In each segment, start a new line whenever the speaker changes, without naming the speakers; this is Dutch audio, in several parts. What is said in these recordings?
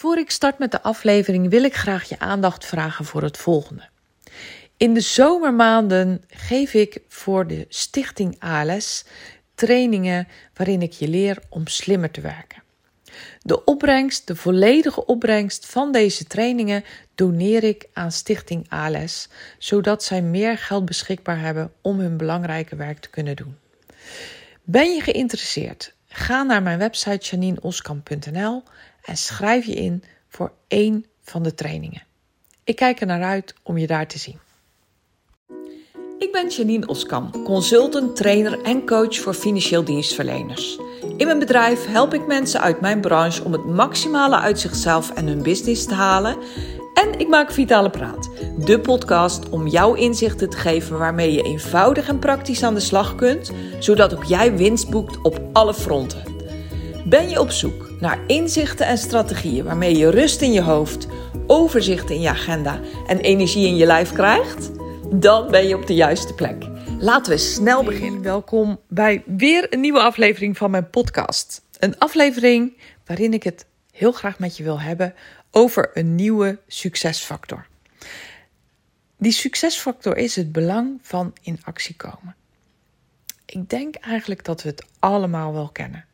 Voor ik start met de aflevering wil ik graag je aandacht vragen voor het volgende. In de zomermaanden geef ik voor de Stichting ALS trainingen waarin ik je leer om slimmer te werken. De opbrengst, de volledige opbrengst van deze trainingen doneer ik aan Stichting ALS, zodat zij meer geld beschikbaar hebben om hun belangrijke werk te kunnen doen. Ben je geïnteresseerd? Ga naar mijn website janineoskamp.nl en schrijf je in voor één van de trainingen. Ik kijk er naar uit om je daar te zien. Ik ben Janine Oskam, consultant, trainer en coach voor financieel dienstverleners. In mijn bedrijf help ik mensen uit mijn branche om het maximale uit zichzelf en hun business te halen. En ik maak Vitale Praat, de podcast om jouw inzichten te geven waarmee je eenvoudig en praktisch aan de slag kunt, zodat ook jij winst boekt op alle fronten. Ben je op zoek naar inzichten en strategieën waarmee je rust in je hoofd, overzicht in je agenda en energie in je lijf krijgt? Dan ben je op de juiste plek. Laten we snel beginnen. Welkom bij weer een nieuwe aflevering van mijn podcast. Een aflevering waarin ik het heel graag met je wil hebben over een nieuwe succesfactor. Die succesfactor is het belang van in actie komen. Ik denk eigenlijk dat we het allemaal wel kennen.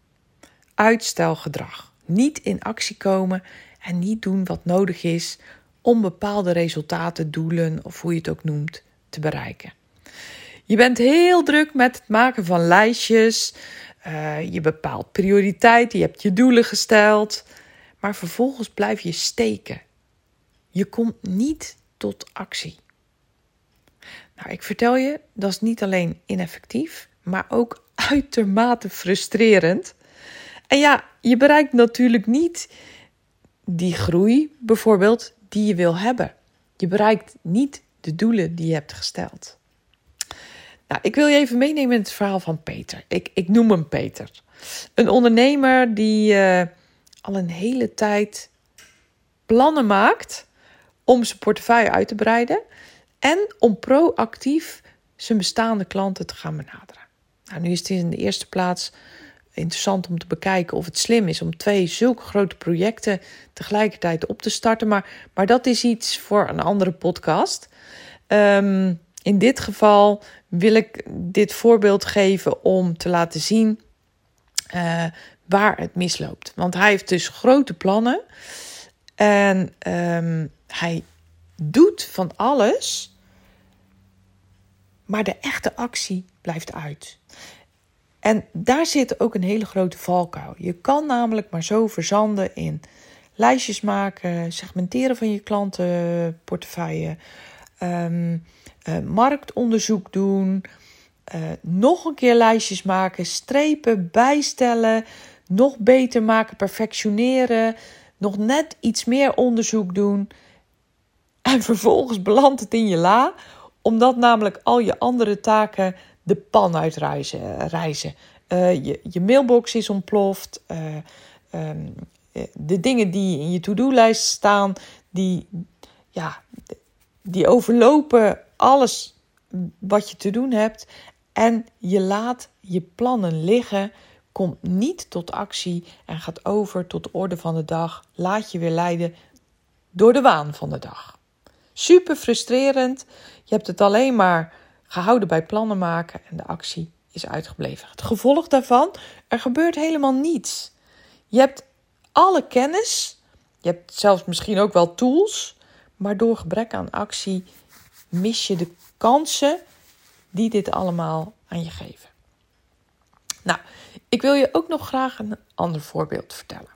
Uitstelgedrag. Niet in actie komen en niet doen wat nodig is om bepaalde resultaten, doelen of hoe je het ook noemt, te bereiken. Je bent heel druk met het maken van lijstjes. Uh, je bepaalt prioriteiten, je hebt je doelen gesteld. Maar vervolgens blijf je steken. Je komt niet tot actie. Nou, ik vertel je, dat is niet alleen ineffectief, maar ook uitermate frustrerend. En ja, je bereikt natuurlijk niet die groei, bijvoorbeeld, die je wil hebben. Je bereikt niet de doelen die je hebt gesteld. Nou, ik wil je even meenemen in het verhaal van Peter. Ik, ik noem hem Peter. Een ondernemer die uh, al een hele tijd plannen maakt om zijn portefeuille uit te breiden en om proactief zijn bestaande klanten te gaan benaderen. Nou, nu is het in de eerste plaats interessant om te bekijken of het slim is om twee zulke grote projecten tegelijkertijd op te starten. Maar, maar dat is iets voor een andere podcast. Ehm, in dit geval wil ik dit voorbeeld geven om te laten zien uh, waar het misloopt. Want hij heeft dus grote plannen en um, hij doet van alles, maar de echte actie blijft uit. En daar zit ook een hele grote valkuil. Je kan namelijk maar zo verzanden in lijstjes maken, segmenteren van je klantenportefeuille, um, uh, marktonderzoek doen, uh, nog een keer lijstjes maken, strepen, bijstellen, nog beter maken, perfectioneren, nog net iets meer onderzoek doen. En vervolgens belandt het in je la, omdat namelijk al je andere taken de pan uitreizen. Reizen. Uh, je, je mailbox is ontploft. Uh, um, de dingen die in je to-do-lijst staan, die, ja, die overlopen alles wat je te doen hebt. En je laat je plannen liggen, komt niet tot actie en gaat over tot de orde van de dag. Laat je weer leiden door de waan van de dag. Super frustrerend. Je hebt het alleen maar gehouden bij plannen maken en de actie is uitgebleven. Het gevolg daarvan, er gebeurt helemaal niets. Je hebt alle kennis, je hebt zelfs misschien ook wel tools, maar door gebrek aan actie mis je de kansen die dit allemaal aan je geven. Nou, ik wil je ook nog graag een ander voorbeeld vertellen.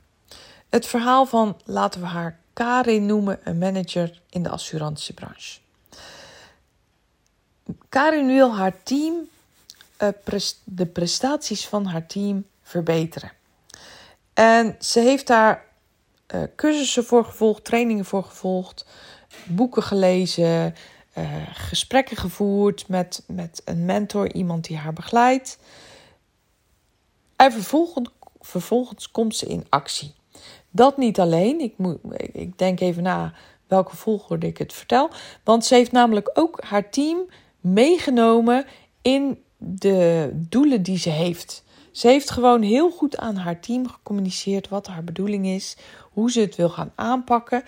Het verhaal van, laten we haar Karin noemen, een manager in de assurantiebranche. Karin wil haar team, uh, de prestaties van haar team verbeteren. En ze heeft daar uh, cursussen voor gevolgd, trainingen voor gevolgd, boeken gelezen, uh, gesprekken gevoerd met, met een mentor, iemand die haar begeleidt. En vervolgens, vervolgens komt ze in actie. Dat niet alleen. Ik, moet, ik denk even na welke volgorde ik het vertel. Want ze heeft namelijk ook haar team meegenomen in de doelen die ze heeft. Ze heeft gewoon heel goed aan haar team gecommuniceerd wat haar bedoeling is, hoe ze het wil gaan aanpakken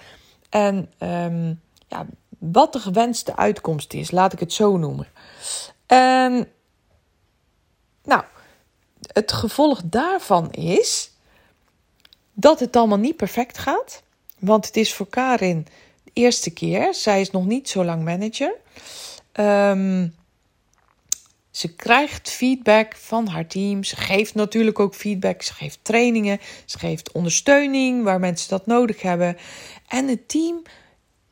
en ehm, ja, wat de gewenste uitkomst is, laat ik het zo noemen. En nou, het gevolg daarvan is dat het allemaal niet perfect gaat. Want het is voor Karin de eerste keer. Zij is nog niet zo lang manager. Ehm, ze krijgt feedback van haar team. Ze geeft natuurlijk ook feedback. Ze geeft trainingen. Ze geeft ondersteuning waar mensen dat nodig hebben. En het team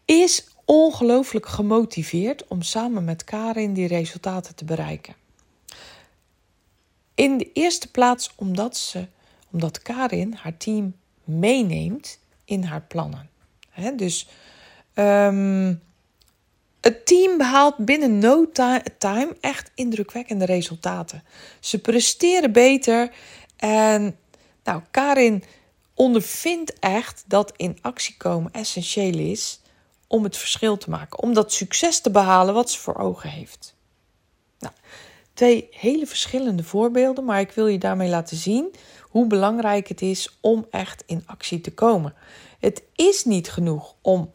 is ongelooflijk gemotiveerd om samen met Karin die resultaten te bereiken. In de eerste plaats omdat, ze, omdat Karin haar team meeneemt in haar plannen. dus um, het team behaalt binnen no time echt indrukwekkende resultaten. Ze presteren beter en nou, Karin ondervindt echt dat in actie komen essentieel is om het verschil te maken, om dat succes te behalen wat ze voor ogen heeft. Nou, twee hele verschillende voorbeelden, maar ik wil je daarmee laten zien hoe belangrijk het is om echt in actie te komen. Het is niet genoeg om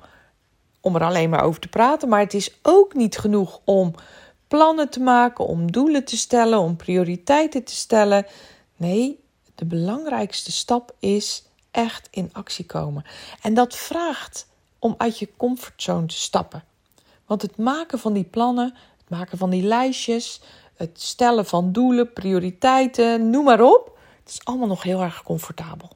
om er alleen maar over te praten. Maar het is ook niet genoeg om plannen te maken, om doelen te stellen, om prioriteiten te stellen. Nee, de belangrijkste stap is echt in actie komen. En dat vraagt om uit je comfortzone te stappen. Want het maken van die plannen, het maken van die lijstjes, het stellen van doelen, prioriteiten, noem maar op, het is allemaal nog heel erg comfortabel.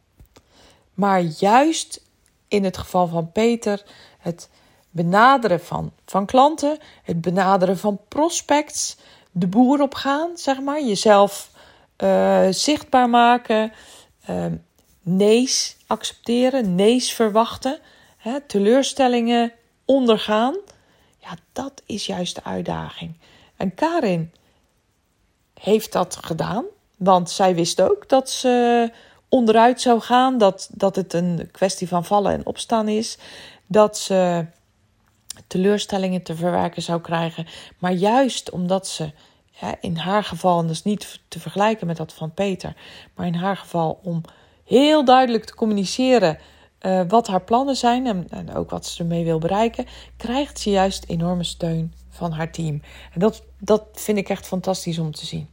Maar juist in het geval van Peter, het benaderen van, van klanten, het benaderen van prospects, de boer op gaan, zeg maar, jezelf uh, zichtbaar maken, uh, nee's accepteren, nee's verwachten, hè, teleurstellingen ondergaan. Ja, dat is juist de uitdaging. En Karin heeft dat gedaan, want zij wist ook dat ze onderuit zou gaan, dat, dat het een kwestie van vallen en opstaan is, dat ze teleurstellingen te verwerken zou krijgen. Maar juist omdat ze in haar geval, en dat is niet te vergelijken met dat van Peter, maar in haar geval om heel duidelijk te communiceren uh, wat haar plannen zijn en, en, ook wat ze ermee wil bereiken, krijgt ze juist enorme steun van haar team. En dat, dat vind ik echt fantastisch om te zien.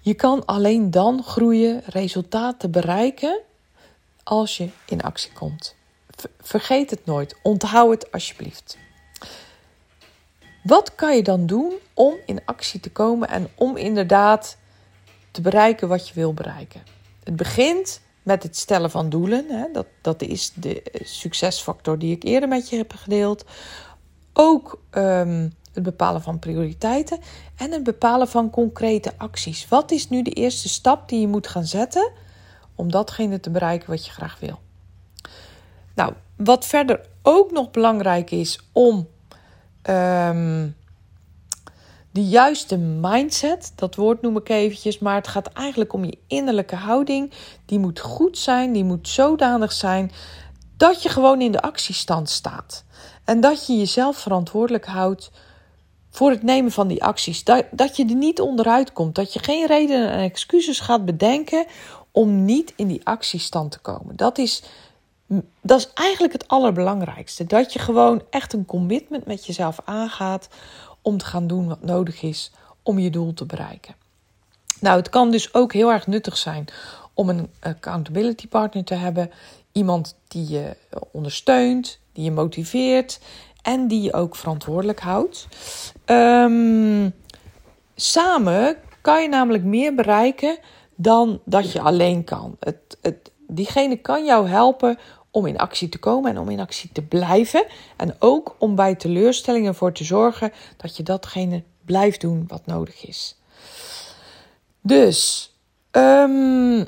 Je kan alleen dan groeien, resultaten bereiken als je in actie komt. Vergeet het nooit. Onthoud het alsjeblieft. Wat kan je dan doen om in actie te komen en om inderdaad te bereiken wat je wil bereiken? Het begint met het stellen van doelen. Hè. Dat, dat is de succesfactor die ik eerder met je heb gedeeld. Ook um, het bepalen van prioriteiten en het bepalen van concrete acties. Wat is nu de eerste stap die je moet gaan zetten om datgene te bereiken wat je graag wil? Nou, wat verder ook nog belangrijk is om um, de juiste mindset, dat woord noem ik eventjes, maar het gaat eigenlijk om je innerlijke houding. Die moet goed zijn, die moet zodanig zijn dat je gewoon in de actiestand staat. En dat je jezelf verantwoordelijk houdt voor het nemen van die acties. Dat, dat je er niet onderuit komt. Dat je geen redenen en excuses gaat bedenken om niet in die actiestand te komen. Dat is dat is eigenlijk het allerbelangrijkste. Dat je gewoon echt een commitment met jezelf aangaat om te gaan doen wat nodig is om je doel te bereiken. Nou, het kan dus ook heel erg nuttig zijn om een accountability partner te hebben. Iemand die je ondersteunt, die je motiveert en die je ook verantwoordelijk houdt. Um, samen kan je namelijk meer bereiken dan dat je alleen kan. Het, het, diegene kan jou helpen om in actie te komen en om in actie te blijven. En ook om bij teleurstellingen ervoor te zorgen dat je datgene blijft doen wat nodig is. Dus um,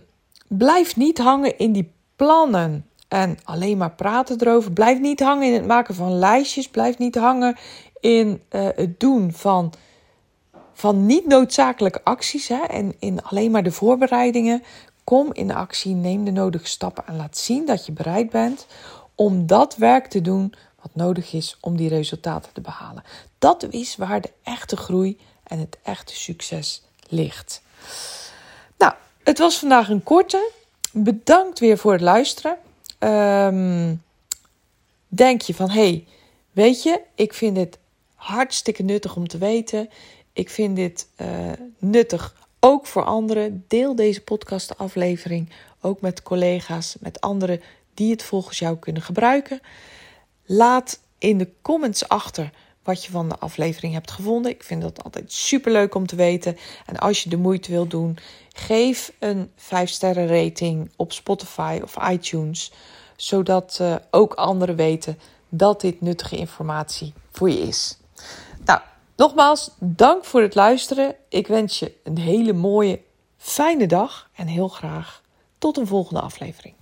blijf niet hangen in die plannen en alleen maar praten erover. Blijf niet hangen in het maken van lijstjes. Blijf niet hangen in uh, het doen van, van niet noodzakelijke acties hè, en in alleen maar de voorbereidingen. Kom in actie, neem de nodige stappen en laat zien dat je bereid bent om dat werk te doen wat nodig is om die resultaten te behalen. Dat is waar de echte groei en het echte succes ligt. Nou, het was vandaag een korte. Bedankt weer voor het luisteren. ehm, denk je van, hey, weet je, ik vind dit hartstikke nuttig om te weten. Ik vind dit uh, nuttig ook voor anderen. Deel deze podcastaflevering ook met collega's, met anderen die het volgens jou kunnen gebruiken. Laat in de comments achter wat je van de aflevering hebt gevonden. Ik vind dat altijd super leuk om te weten. En als je de moeite wilt doen, geef een 5 sterren rating op Spotify of iTunes, zodat uh, ook anderen weten dat dit nuttige informatie voor je is. Nogmaals, dank voor het luisteren. Ik wens je een hele mooie, fijne dag en heel graag tot een volgende aflevering.